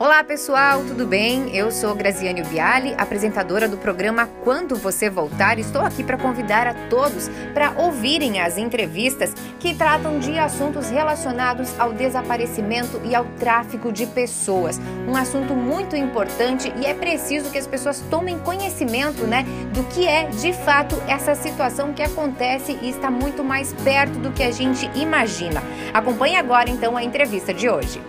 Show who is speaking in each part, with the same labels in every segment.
Speaker 1: Olá pessoal, tudo bem? Eu sou Graziane Biali, apresentadora do programa Quando Você Voltar. Estou aqui para convidar a todos para ouvirem as entrevistas que tratam de assuntos relacionados ao desaparecimento e ao tráfico de pessoas. Um assunto muito importante e é preciso que as pessoas tomem conhecimento, né, do que é de fato essa situação que acontece e está muito mais perto do que a gente imagina. Acompanhe agora então a entrevista de hoje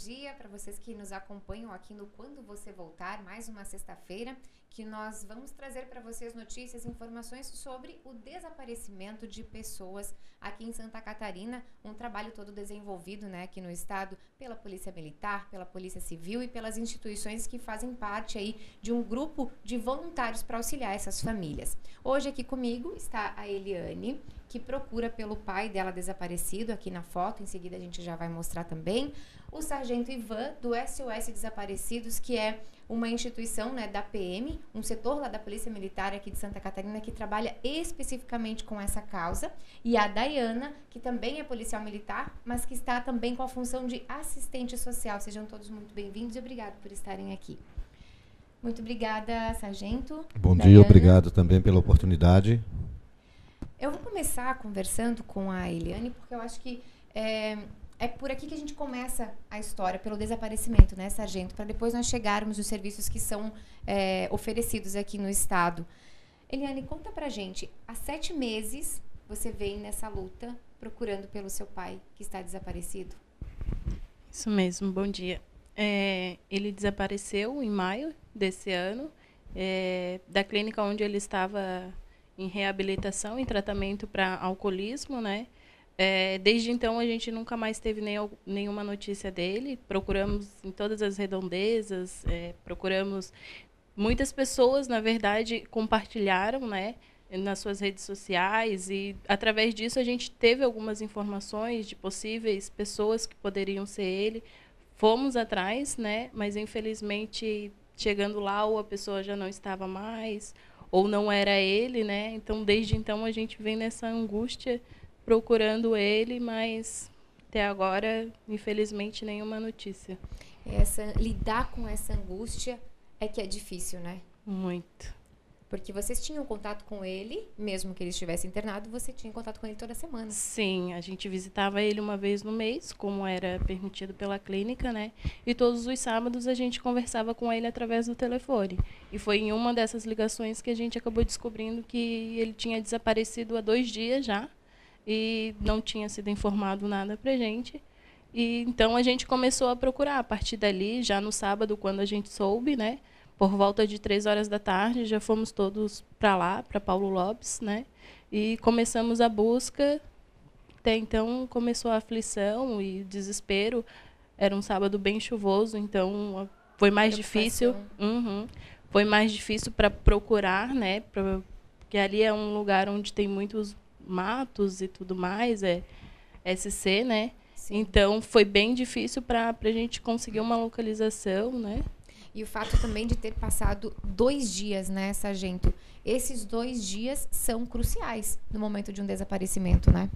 Speaker 1: dia vocês que nos acompanham aqui no Quando Você Voltar, mais uma sexta-feira, que nós vamos trazer para vocês notícias, informações sobre o desaparecimento de pessoas aqui em Santa Catarina, um trabalho todo desenvolvido, né, aqui no estado pela Polícia Militar, pela Polícia Civil e pelas instituições que fazem parte aí de um grupo de voluntários para auxiliar essas famílias. Hoje aqui comigo está a Eliane, que procura pelo pai dela desaparecido aqui na foto, em seguida a gente já vai mostrar também. O sargento Ivan, do SOS Desaparecidos, que é uma instituição né, da PM, um setor lá da Polícia Militar aqui de Santa Catarina que trabalha especificamente com essa causa. E a Dayana, que também é policial militar, mas que está também com a função de assistente social. Sejam todos muito bem-vindos e obrigado por estarem aqui. Muito obrigada, sargento.
Speaker 2: Bom Dayana. dia, obrigado também pela oportunidade.
Speaker 1: Eu vou começar conversando com a Eliane, porque eu acho que é, é por aqui que a gente começa a história, pelo desaparecimento, né, sargento? Para depois nós chegarmos nos serviços que são é, oferecidos aqui no Estado. Eliane, conta pra gente. Há sete meses você vem nessa luta procurando pelo seu pai que está desaparecido.
Speaker 3: Isso mesmo, bom dia. É, ele desapareceu em maio desse ano, é, da clínica onde ele estava em reabilitação, em tratamento para alcoolismo, né? É, desde então a gente nunca mais teve nem, nenhuma notícia dele. Procuramos em todas as redondezas, é, procuramos muitas pessoas, na verdade, compartilharam, né, nas suas redes sociais e através disso a gente teve algumas informações de possíveis pessoas que poderiam ser ele. Fomos atrás, né, mas infelizmente chegando lá ou a pessoa já não estava mais ou não era ele, né? Então, desde então, a gente vem nessa angústia procurando ele, mas até agora, infelizmente, nenhuma notícia.
Speaker 1: Essa, lidar com essa angústia é que é difícil, né?
Speaker 3: Muito.
Speaker 1: Porque vocês tinham contato com ele, mesmo que ele estivesse internado, você tinha contato com ele toda semana.
Speaker 3: Sim, a gente visitava ele uma vez no mês, como era permitido pela clínica, né? E todos os sábados a gente conversava com ele através do telefone. E foi em uma dessas ligações que a gente acabou descobrindo que ele tinha desaparecido há dois dias já e não tinha sido informado nada pra gente. E então a gente começou a procurar a partir dali, já no sábado, quando a gente soube, né? por volta de três horas da tarde, já fomos todos para lá, para Paulo Lopes, né? E começamos a busca. Até então começou a aflição e desespero. Era um sábado bem chuvoso, então foi mais difícil. Uhum, foi mais difícil para procurar, né? Pra, porque ali é um lugar onde tem muitos matos e tudo mais, é SC, né? Sim. Então foi bem difícil para a gente conseguir uma localização, né?
Speaker 1: E o fato também de ter passado dois dias, né, sargento? Esses dois dias são cruciais no momento de um desaparecimento, né?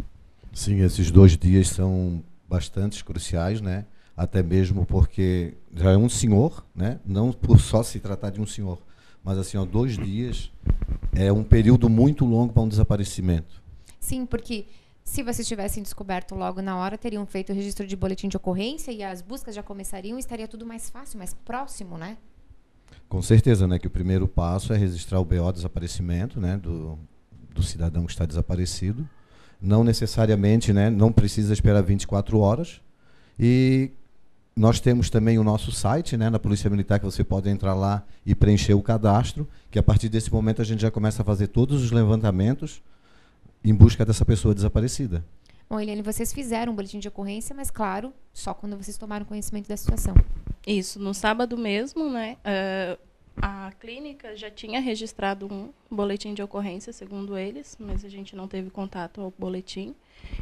Speaker 2: Sim, esses dois dias são bastante cruciais, né? Até mesmo porque já é um senhor, né? Não por só se tratar de um senhor, mas assim, ó, dois dias é um período muito longo para um desaparecimento.
Speaker 1: Sim, porque se vocês tivessem descoberto logo na hora, teriam feito o registro de boletim de ocorrência e as buscas já começariam e estaria tudo mais fácil, mais próximo, né?
Speaker 2: Com certeza, né? Que o primeiro passo é registrar o BO desaparecimento, né? Do, do cidadão que está desaparecido. Não necessariamente, né? Não precisa esperar 24 horas. E nós temos também o nosso site, né? Na Polícia Militar, que você pode entrar lá e preencher o cadastro. Que a partir desse momento a gente já começa a fazer todos os levantamentos em busca dessa pessoa desaparecida.
Speaker 1: Bom, Eliane, vocês fizeram um boletim de ocorrência, mas claro, só quando vocês tomaram conhecimento da situação.
Speaker 3: Isso, no sábado mesmo, né? Uh, a clínica já tinha registrado um boletim de ocorrência, segundo eles, mas a gente não teve contato ao boletim.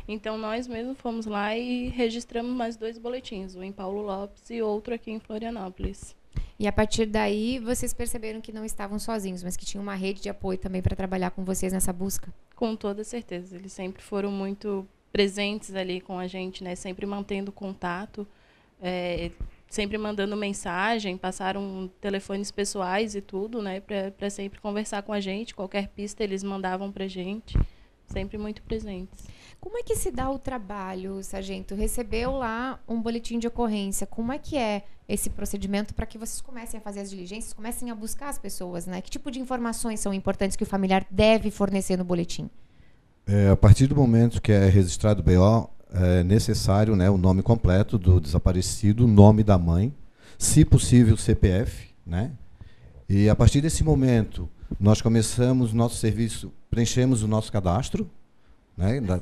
Speaker 3: Então nós mesmos fomos lá e registramos mais dois boletins, um em Paulo Lopes e outro aqui em Florianópolis.
Speaker 1: E a partir daí, vocês perceberam que não estavam sozinhos, mas que tinha uma rede de apoio também para trabalhar com vocês nessa busca?
Speaker 3: Com toda certeza. Eles sempre foram muito presentes ali com a gente, né? Sempre mantendo contato. é, sempre mandando mensagem, passaram telefones pessoais e tudo, né, para sempre conversar com a gente. Qualquer pista eles mandavam para gente, sempre muito presentes.
Speaker 1: Como é que se dá o trabalho, sargento? Recebeu lá um boletim de ocorrência. Como é que é esse procedimento para que vocês comecem a fazer as diligências, comecem a buscar as pessoas, né? Que tipo de informações são importantes que o familiar deve fornecer no boletim?
Speaker 2: É, a partir do momento que é registrado o BO, é necessário né, o nome completo do desaparecido, o nome da mãe, se possível CPF, né? E a partir desse momento, nós começamos nosso serviço, preenchemos o nosso cadastro, né? Da,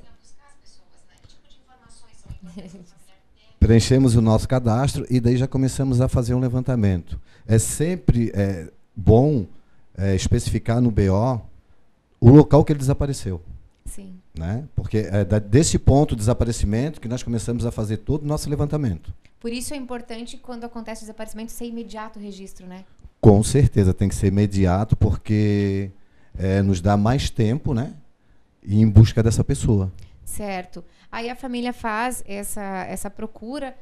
Speaker 2: Preenchemos o nosso cadastro e daí já começamos a fazer um levantamento. É sempre é, bom é, especificar no BO o local que ele desapareceu.
Speaker 1: Sim.
Speaker 2: Né? Porque é da, desse ponto de desaparecimento que nós começamos a fazer todo o nosso levantamento.
Speaker 1: Por isso é importante, quando acontece o desaparecimento, ser imediato o registro, né?
Speaker 2: Com certeza, tem que ser imediato, porque é, nos dá mais tempo, né? em busca dessa pessoa.
Speaker 1: Certo. Aí a família faz essa, essa procura.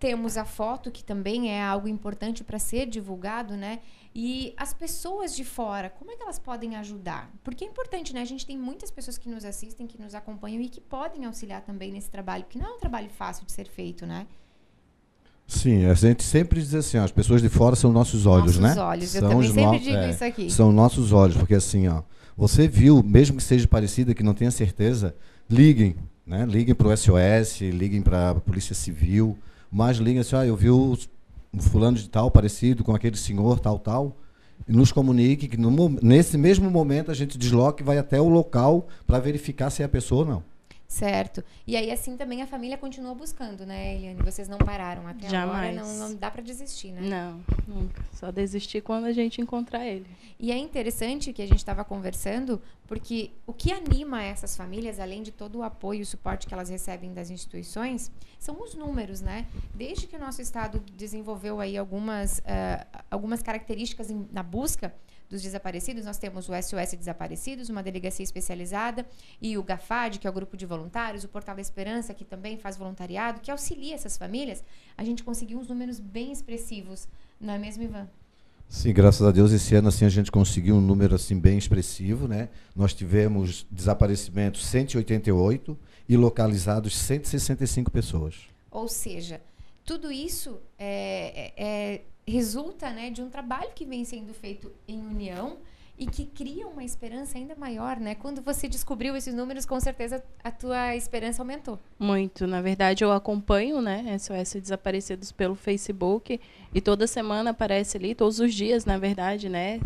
Speaker 1: Temos a foto, que também é algo importante para ser divulgado, né? E as pessoas de fora, como é que elas podem ajudar? Porque é importante, né? A gente tem muitas pessoas que nos assistem, que nos acompanham e que podem auxiliar também nesse trabalho, porque não é um trabalho fácil de ser feito, né?
Speaker 2: Sim, a gente sempre diz assim, ó, as pessoas de fora são nossos olhos,
Speaker 1: nossos
Speaker 2: né?
Speaker 1: olhos, eu
Speaker 2: são
Speaker 1: também sempre
Speaker 2: no...
Speaker 1: digo
Speaker 2: é,
Speaker 1: isso aqui.
Speaker 2: São nossos olhos, porque assim, ó, você viu, mesmo que seja parecida, que não tenha certeza, liguem, né? Liguem para o SOS, liguem para a Polícia Civil, mas liguem assim, ah, eu vi o fulano de tal parecido com aquele senhor, tal, tal, e nos comunique que no, nesse mesmo momento a gente desloca e vai até o local para verificar se é a pessoa ou não.
Speaker 1: Certo. E aí, assim, também a família continua buscando, né, Eliane? Vocês não pararam até
Speaker 3: Jamais.
Speaker 1: agora, não, não dá para desistir, né?
Speaker 3: Não, nunca. Só desistir quando a gente encontrar ele.
Speaker 1: E é interessante que a gente estava conversando, porque o que anima essas famílias, além de todo o apoio e o suporte que elas recebem das instituições, são os números, né? Desde que o nosso estado desenvolveu aí algumas, uh, algumas características em, na busca, dos desaparecidos, nós temos o SOS Desaparecidos, uma delegacia especializada, e o GAFAD, que é o grupo de voluntários, o Portal da Esperança, que também faz voluntariado, que auxilia essas famílias. A gente conseguiu uns números bem expressivos, não é mesmo, Ivan?
Speaker 2: Sim, graças a Deus esse ano assim a gente conseguiu um número assim bem expressivo, né? Nós tivemos desaparecimentos 188 e localizados 165 pessoas.
Speaker 1: Ou seja, tudo isso é, é, é resulta né, de um trabalho que vem sendo feito em união e que cria uma esperança ainda maior, né? Quando você descobriu esses números, com certeza a tua esperança aumentou.
Speaker 3: Muito. Na verdade, eu acompanho, né, SOS Desaparecidos pelo Facebook e toda semana aparece ali, todos os dias, na verdade, né?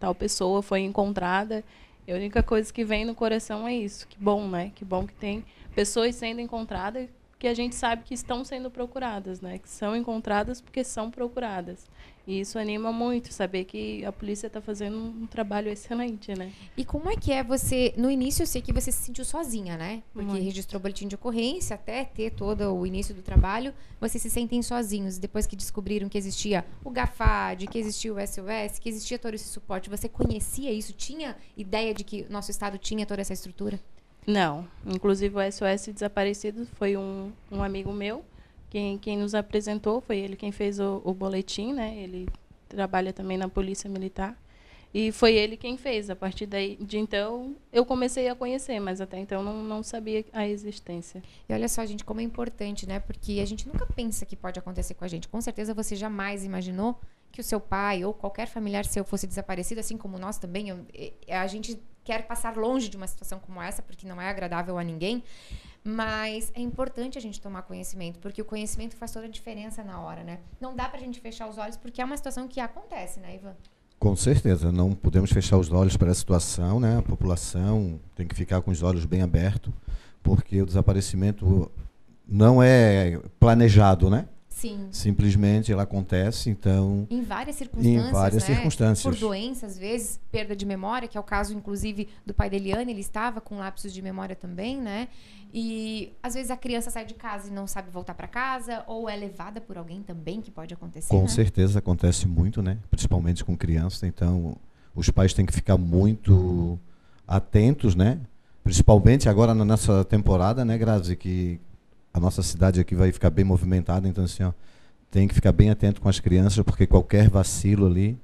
Speaker 3: Tal pessoa foi encontrada. E a única coisa que vem no coração é isso. Que bom, né? Que bom que tem pessoas sendo encontradas que a gente sabe que estão sendo procuradas, né? Que são encontradas porque são procuradas. E isso anima muito saber que a polícia está fazendo um trabalho excelente, né?
Speaker 1: E como é que é você? No início eu sei que você se sentiu sozinha, né? Porque
Speaker 3: Muito.
Speaker 1: registrou o boletim de ocorrência até ter todo o início do trabalho, vocês se sentem sozinhos. Depois que descobriram que existia o GAFAD, que existia o SOS, que existia todo esse suporte, você conhecia isso? Tinha ideia de que nosso estado tinha toda essa estrutura?
Speaker 3: Não. Inclusive o SOS Desaparecido foi um, um amigo meu. Quem, quem nos apresentou foi ele quem fez o, o boletim, né? Ele trabalha também na Polícia Militar. E foi ele quem fez. A partir daí, de então, eu comecei a conhecer, mas até então não, não sabia a existência.
Speaker 1: E olha só, gente, como é importante, né? Porque a gente nunca pensa que pode acontecer com a gente. Com certeza você jamais imaginou que o seu pai ou qualquer familiar seu fosse desaparecido, assim como nós também. Eu, a gente quer passar longe de uma situação como essa, porque não é agradável a ninguém. Mas é importante a gente tomar conhecimento, porque o conhecimento faz toda a diferença na hora, né? Não dá pra gente fechar os olhos, porque é uma situação que acontece, né, Ivan?
Speaker 2: Com certeza, não podemos fechar os olhos para a situação, né? A população tem que ficar com os olhos bem abertos, porque o desaparecimento não é planejado, né?
Speaker 1: Sim.
Speaker 2: Simplesmente ela acontece, então.
Speaker 1: Em várias circunstâncias.
Speaker 2: Em várias
Speaker 1: né?
Speaker 2: circunstâncias.
Speaker 1: Por doenças, às vezes, perda de memória, que é o caso, inclusive, do pai da Eliane, ele estava com lapsos de memória também, né? E às vezes a criança sai de casa e não sabe voltar para casa, ou é levada por alguém também, que pode acontecer.
Speaker 2: Com
Speaker 1: né?
Speaker 2: certeza acontece muito, né? Principalmente com crianças, então os pais têm que ficar muito atentos, né? Principalmente agora na nossa temporada, né, Grazi, que a nossa cidade aqui vai ficar bem movimentada, então assim, ó, tem que ficar bem atento com as crianças, porque qualquer vacilo ali,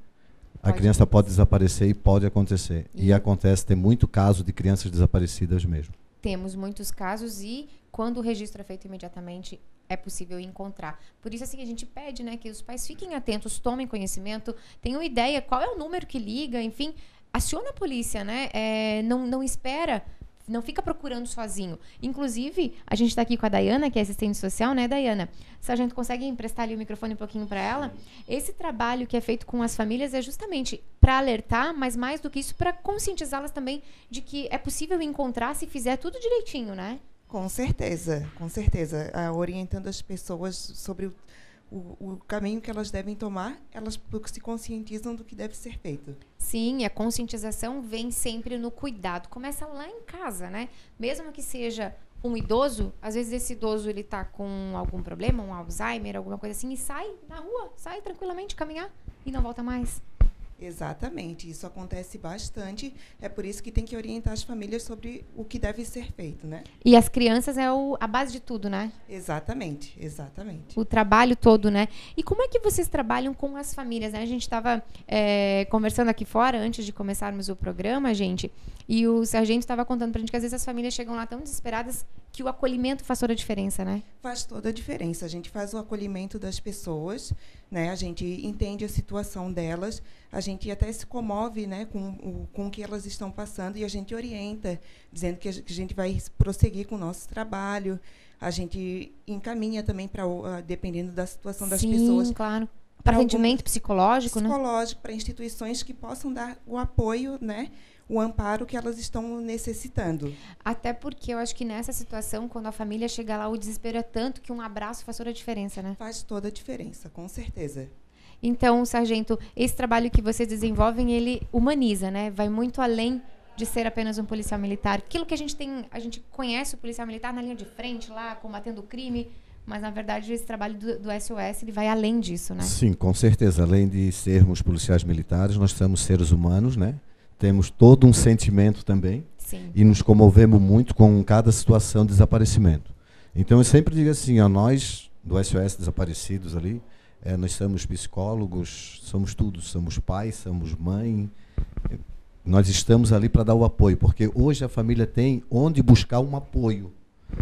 Speaker 2: a
Speaker 1: Pode
Speaker 2: criança pode desaparecer e pode acontecer. E,
Speaker 1: E-
Speaker 2: acontece, tem muito caso de crianças desaparecidas mesmo.
Speaker 1: Temos muitos casos e quando o registro é feito imediatamente é possível encontrar. Por isso assim a gente pede, né, que os pais fiquem atentos, tomem conhecimento, tenham ideia qual é o número que liga, enfim, aciona a polícia, né? É, não, não espera, não fica procurando sozinho. Inclusive a gente está aqui com a Dayana, que é assistente social, né, Dayana? Se a gente consegue emprestar ali o microfone um pouquinho para ela, esse trabalho que é feito com as famílias é justamente para alertar, mas mais do que isso para conscientizá-las também de que é possível encontrar se fizer tudo direitinho, né?
Speaker 4: Com certeza, com certeza. Ah, orientando as pessoas sobre o, o, o caminho que elas devem tomar, elas se conscientizam do que deve ser feito.
Speaker 1: Sim, a conscientização vem sempre no cuidado. Começa lá em casa, né? Mesmo que seja um idoso, às vezes esse idoso ele tá com algum problema, um Alzheimer, alguma coisa assim, e sai na rua, sai tranquilamente caminhar e não volta mais.
Speaker 4: Exatamente, isso acontece bastante. É por isso que tem que orientar as famílias sobre o que deve ser feito, né?
Speaker 1: E as crianças é o, a base de tudo, né?
Speaker 4: Exatamente, exatamente.
Speaker 1: o trabalho todo, né? E como é que vocês trabalham com as famílias? Né? A gente estava conversando aqui fora antes de começarmos o programa, gente, e o sargento estava contando pra gente que às vezes as famílias chegam lá tão desesperadas que o acolhimento faz toda a diferença, né?
Speaker 4: Faz toda a diferença. A gente faz o acolhimento das pessoas, né? A gente entende a situação delas, a gente até se comove, né, com o com o que elas estão passando e a gente orienta, dizendo que a gente vai prosseguir com o nosso trabalho. A gente encaminha também para, dependendo da situação das
Speaker 1: Sim,
Speaker 4: pessoas,
Speaker 1: claro.
Speaker 4: pra
Speaker 1: Para atendimento psicológico, né?
Speaker 4: psicológico, para instituições que possam dar o apoio, né, o amparo que elas estão necessitando.
Speaker 1: Até porque eu acho que nessa situação, quando a família chega lá, o desespero é tanto que um abraço faz toda a diferença, né?
Speaker 4: Faz toda a diferença, com certeza.
Speaker 1: Então, sargento, esse trabalho que vocês desenvolvem, ele humaniza, né? Vai muito além de ser apenas um policial militar. Aquilo que a gente tem, a gente conhece o policial militar na linha de frente lá, combatendo o crime, mas na verdade esse trabalho do, do SOS, ele vai além disso, né?
Speaker 2: Sim, com certeza. Além de sermos policiais militares, nós somos seres humanos, né? Temos todo um sentimento também
Speaker 1: Sim.
Speaker 2: e nos comovemos muito com cada situação de desaparecimento. Então eu sempre digo assim, ó, nós do SOS Desaparecidos ali, eh, nós somos psicólogos, somos tudo, somos pais, somos mãe. eh, Nós estamos ali para dar o apoio, porque hoje a família tem onde buscar um apoio.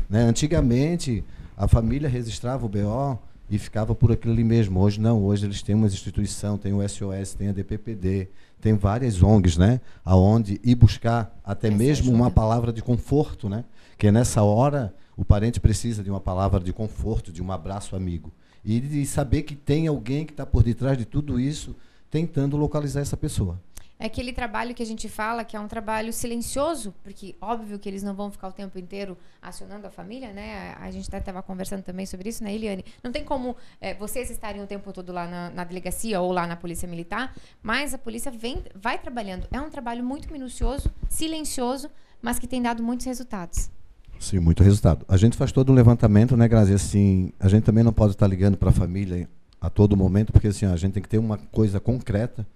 Speaker 2: Né? Antigamente a família registrava o BO e ficava por aquilo ali mesmo. Hoje não, hoje eles têm uma instituição, tem o SOS, tem a DPPD, tem várias ONGs, né? Aonde ir buscar até
Speaker 1: Essa
Speaker 2: mesmo uma
Speaker 1: ajuda.
Speaker 2: palavra de conforto, né? Que nessa hora o parente precisa de uma palavra de conforto, de um abraço amigo. E de saber que tem alguém que está por detrás de tudo isso tentando localizar essa pessoa.
Speaker 1: É aquele trabalho que a gente fala que é um trabalho silencioso, porque óbvio que eles não vão ficar o tempo inteiro acionando a família, né? A, gente estava conversando também sobre isso, né, Eliane? Não tem como é, vocês estarem o tempo todo lá na, na delegacia ou lá na polícia militar, mas a polícia vem, vai trabalhando. É um trabalho muito minucioso, silencioso, mas que tem dado muitos resultados.
Speaker 2: Sim, muito resultado. A gente faz todo um levantamento, né, Grazi? Assim, a gente também não pode estar ligando para a família a todo momento, porque assim, a gente tem que ter uma coisa concreta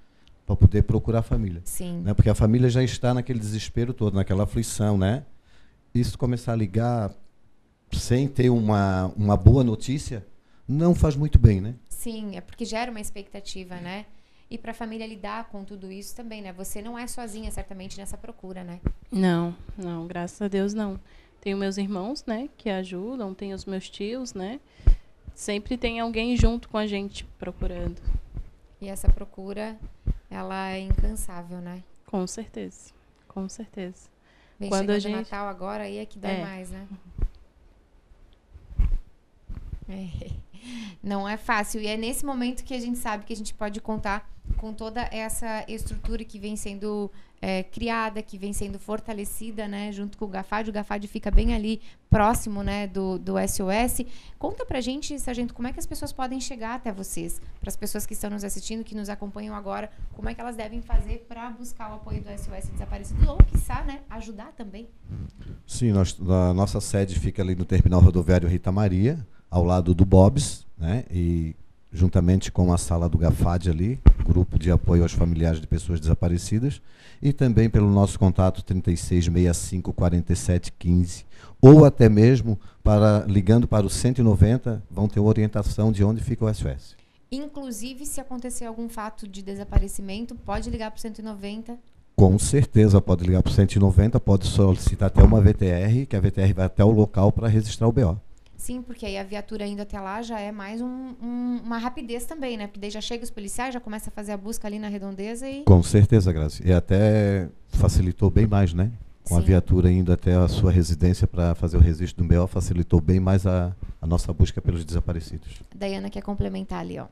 Speaker 2: para poder procurar a família.
Speaker 1: Sim.
Speaker 2: Né? Porque a família já está naquele desespero todo, naquela aflição, né? Isso começar a ligar sem ter uma, uma boa notícia não faz muito bem, né?
Speaker 1: Sim, é porque gera uma expectativa, né? E para a família lidar com tudo isso também, né? Você não é sozinha, certamente, nessa procura, né?
Speaker 3: Não, não, graças a Deus não. Tenho meus irmãos, né, que ajudam, tenho os meus tios, né? Sempre tem alguém junto com a gente procurando.
Speaker 1: E essa procura, ela é incansável, né?
Speaker 3: Com certeza. Com certeza.
Speaker 1: Vem
Speaker 3: Quando a gente-
Speaker 1: Natal agora, aí é que dói
Speaker 3: É.
Speaker 1: mais, né? É. Não é fácil. E é nesse momento que a gente sabe que a gente pode contar com toda essa estrutura que vem sendo é, criada, que vem sendo fortalecida, né? Junto com o GAFAD. O GAFAD fica bem ali próximo, né? Do, do SOS. Conta pra gente, Sargento, como é que as pessoas podem chegar até vocês? Para as pessoas que estão nos assistindo, que nos acompanham agora, como é que elas devem fazer para buscar o apoio do SOS Desaparecido? Ou, quiçá, né? Ajudar também.
Speaker 2: Sim, nós, a nossa sede fica ali no terminal rodoviário Rita Maria, ao lado do Bob's, né? E juntamente com a sala do GAFAD ali, Grupo de Apoio aos Familiares de Pessoas Desaparecidas, e também pelo nosso contato 3665 4715, ou até mesmo para ligando para o 190, vão ter uma orientação de onde fica o SOS.
Speaker 1: Inclusive, se acontecer algum fato de desaparecimento, pode ligar para o 190.
Speaker 2: Com certeza, pode ligar para o 190, pode solicitar até uma VTR, que a VTR vai até o local para registrar o BO.
Speaker 1: Sim, porque aí a viatura indo até lá já é mais um, um, uma rapidez também, né? Porque daí já chega os policiais, já começa a fazer a busca ali na redondeza e.
Speaker 2: Com certeza, Grazi. E até facilitou bem mais, né? Com Sim. a viatura indo até a sua residência para fazer o registro do BO, facilitou bem mais a, a nossa busca pelos desaparecidos.
Speaker 1: Daiana quer complementar ali, ó.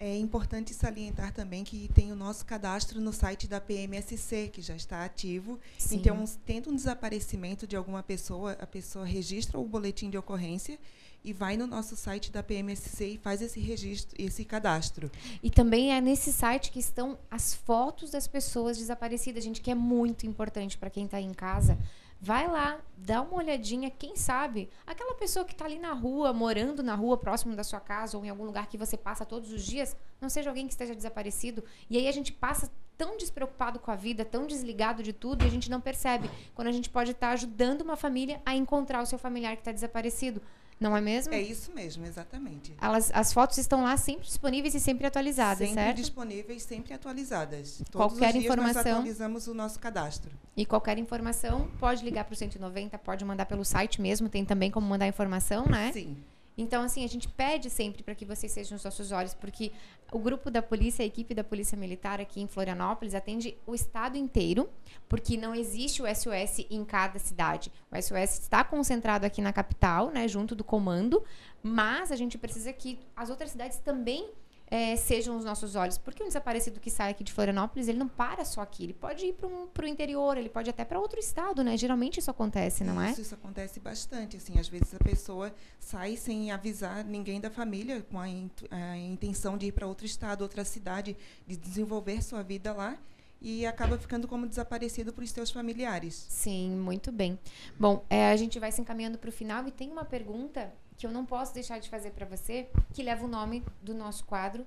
Speaker 4: É importante salientar também que tem o nosso cadastro no site da PMSC, que já está ativo. Sim. Então, tendo um desaparecimento de alguma pessoa, a pessoa registra o boletim de ocorrência e vai no nosso site da PMSC e faz esse registro, esse cadastro.
Speaker 1: E também é nesse site que estão as fotos das pessoas desaparecidas, gente, que é muito importante para quem está em casa. Vai lá, dá uma olhadinha, quem sabe, aquela pessoa que está ali na rua, morando na rua, próximo da sua casa ou em algum lugar que você passa todos os dias, não seja alguém que esteja desaparecido. E aí a gente passa tão despreocupado com a vida, tão desligado de tudo, e a gente não percebe quando a gente pode estar tá ajudando uma família a encontrar o seu familiar que está desaparecido. Não é mesmo?
Speaker 4: É isso mesmo, exatamente.
Speaker 1: Elas, as fotos estão lá sempre disponíveis e sempre atualizadas,
Speaker 4: sempre
Speaker 1: certo?
Speaker 4: Sempre disponíveis, sempre atualizadas.
Speaker 1: Todos qualquer informação. Nós
Speaker 4: atualizamos o nosso cadastro.
Speaker 1: E qualquer informação, pode ligar para o 190, pode mandar pelo site mesmo, tem também como mandar informação, né?
Speaker 4: Sim.
Speaker 1: Então, assim, a gente pede sempre para que vocês sejam os nossos olhos, porque o grupo da polícia, a equipe da Polícia Militar aqui em Florianópolis atende o estado inteiro, porque não existe o SOS em cada cidade. O SOS está concentrado aqui na capital, né, junto do comando, mas a gente precisa que as outras cidades também é, sejam os nossos olhos. Porque um desaparecido que sai aqui de Florianópolis, ele não para só aqui. Ele pode ir para um, o interior, ele pode ir até para outro estado, né? Geralmente isso acontece, não
Speaker 4: isso,
Speaker 1: é?
Speaker 4: Isso, isso acontece bastante. Assim, às vezes a pessoa sai sem avisar ninguém da família, com a, in, a intenção de ir para outro estado, outra cidade, de desenvolver sua vida lá e acaba ficando como desaparecido para os seus familiares.
Speaker 1: Sim, muito bem. Bom, é, a gente vai se encaminhando para o final e tem uma pergunta que eu não posso deixar de fazer para você, que leva o nome do nosso quadro,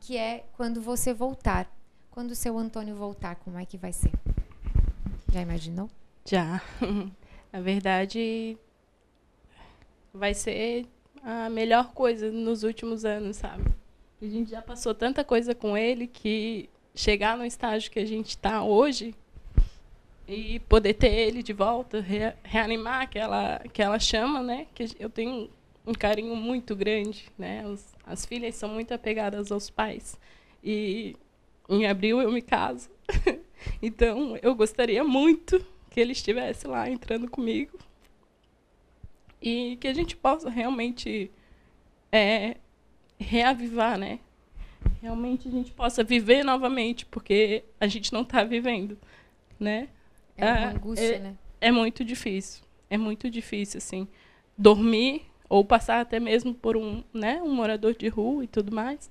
Speaker 1: que é quando você voltar. Quando o seu Antônio voltar, como é que vai ser? Já imaginou?
Speaker 3: Já. Na verdade, vai ser a melhor coisa nos últimos anos, sabe? A gente já passou tanta coisa com ele que chegar no estágio que a gente está hoje e poder ter ele de volta, re reanimar aquela, aquela chama, né? Que eu tenho um carinho muito grande, né? Os, as filhas são muito apegadas aos pais e em abril eu me caso, então eu gostaria muito que ele estivesse lá entrando comigo e que a gente possa realmente é, reavivar, né? Realmente a gente possa viver novamente, porque a gente não está vivendo, né?
Speaker 1: É uma angústia, é, né?
Speaker 3: É muito difícil, é muito difícil, assim, dormir ou passar até mesmo por um, né, um morador de rua e tudo mais,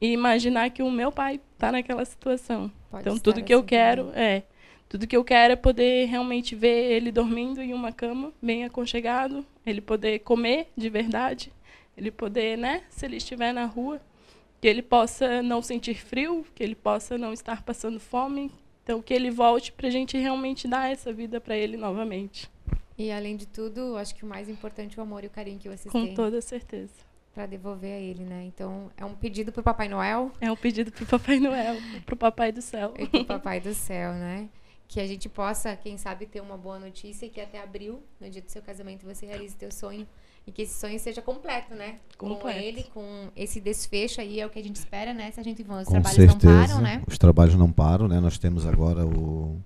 Speaker 3: e imaginar que o meu pai está naquela situação. Pode então tudo que eu quero também. é tudo que eu quero é poder realmente ver ele dormindo em uma cama bem aconchegado, ele poder comer de verdade, ele poder, né, se ele estiver na rua, que ele possa não sentir frio, que ele possa não estar passando fome, então que ele volte para a gente realmente dar essa vida para ele novamente.
Speaker 1: E além de tudo, acho que o mais importante é o amor e o carinho que vocês
Speaker 3: Com
Speaker 1: têm.
Speaker 3: Com toda certeza.
Speaker 1: Para devolver a ele, né? Então, é um pedido pro Papai Noel?
Speaker 3: É um pedido pro Papai Noel, pro Papai do Céu.
Speaker 1: E pro Papai do Céu, né? Que a gente possa, quem sabe, ter uma boa notícia e que até abril, no dia do seu casamento, você realize teu sonho e que esse sonho seja completo, né?
Speaker 3: Completo.
Speaker 1: Com ele, com esse desfecho aí, é o que a gente espera, né? Se a gente os
Speaker 2: com
Speaker 1: trabalhos
Speaker 2: certeza.
Speaker 1: não param, né?
Speaker 2: Os trabalhos não param, né? Nós temos agora o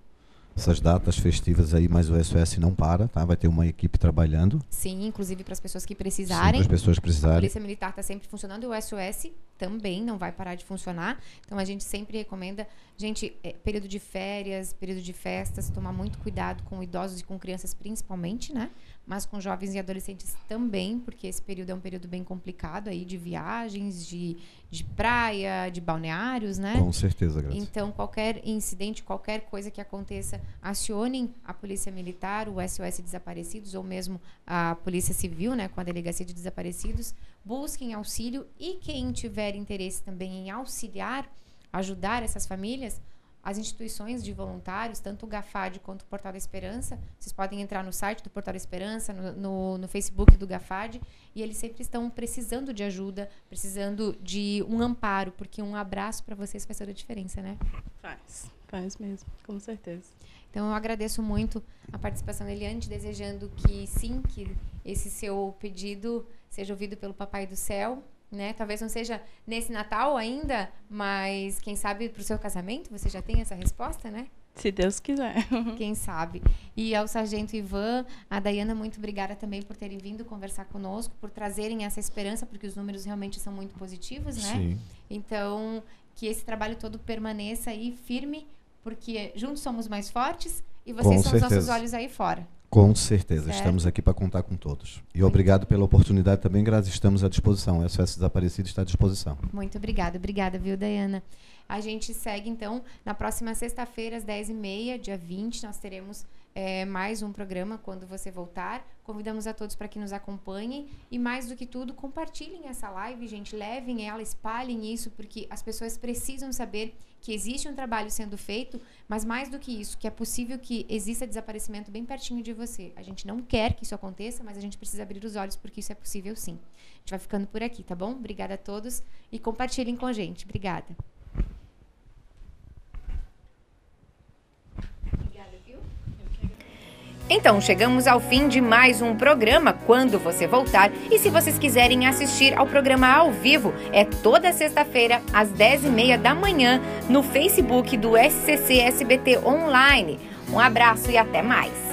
Speaker 2: essas datas festivas aí, mas o SOS não para, tá? Vai ter uma equipe trabalhando.
Speaker 1: Sim, inclusive para as pessoas que precisarem.
Speaker 2: Para as pessoas que precisarem. A
Speaker 1: Polícia Militar está sempre funcionando e o SOS também não vai parar de funcionar. Então a gente sempre recomenda, gente, é, período de férias, período de festas, tomar muito cuidado com idosos e com crianças principalmente, né? Mas com jovens e adolescentes também, porque esse período é um período bem complicado aí de viagens, de, de praia, de balneários, né?
Speaker 2: Com certeza, Graça.
Speaker 1: Então, qualquer incidente, qualquer coisa que aconteça, acionem a Polícia Militar, o SOS Desaparecidos ou mesmo a Polícia Civil, né, com a Delegacia de Desaparecidos, busquem auxílio e quem tiver interesse também em auxiliar, ajudar essas famílias, as instituições de voluntários, tanto o GAFAD quanto o Portal da Esperança, vocês podem entrar no site do Portal da Esperança, no, no, no Facebook do GAFAD, e eles sempre estão precisando de ajuda, precisando de um amparo, porque um abraço para vocês faz toda a diferença, né?
Speaker 3: Faz, faz mesmo, com certeza.
Speaker 1: Então eu agradeço muito a participação da Eliane, desejando que sim, que esse seu pedido seja ouvido pelo Papai do Céu né? Talvez não seja nesse Natal ainda, mas quem sabe para o seu casamento você já tem essa resposta, né?
Speaker 3: Se Deus quiser.
Speaker 1: Quem sabe. E ao Sargento Ivan, a Dayana, muito obrigada também por terem vindo conversar conosco, por trazerem essa esperança, porque os números realmente são muito positivos, né?
Speaker 2: Sim.
Speaker 1: Então, que esse trabalho todo permaneça aí firme, porque juntos somos mais fortes e vocês
Speaker 2: Com
Speaker 1: são os nossos
Speaker 2: certeza.
Speaker 1: olhos aí fora.
Speaker 2: Com certeza,
Speaker 1: Certo.
Speaker 2: estamos aqui para contar com todos. E obrigado pela oportunidade também, Graça, estamos à disposição. O SOS Desaparecido está à disposição.
Speaker 1: Muito obrigada, obrigada, viu, Dayana? A gente segue, então, na próxima sexta-feira, às 10h30, dia 20, nós teremos eh, mais um programa quando você voltar. Convidamos a todos para que nos acompanhem e, mais do que tudo, compartilhem essa live, gente. Levem ela, espalhem isso, porque as pessoas precisam saber que existe um trabalho sendo feito, mas mais do que isso, que é possível que exista desaparecimento bem pertinho de você. A gente não quer que isso aconteça, mas a gente precisa abrir os olhos porque isso é possível sim. A gente vai ficando por aqui, tá bom? Obrigada a todos e compartilhem com a gente. Obrigada.
Speaker 5: Então, chegamos ao fim de mais um programa Quando Você Voltar. E se vocês quiserem assistir ao programa ao vivo, é toda sexta-feira, às 10h30 da manhã, no Facebook do SCC SBT Online. Um abraço e até mais!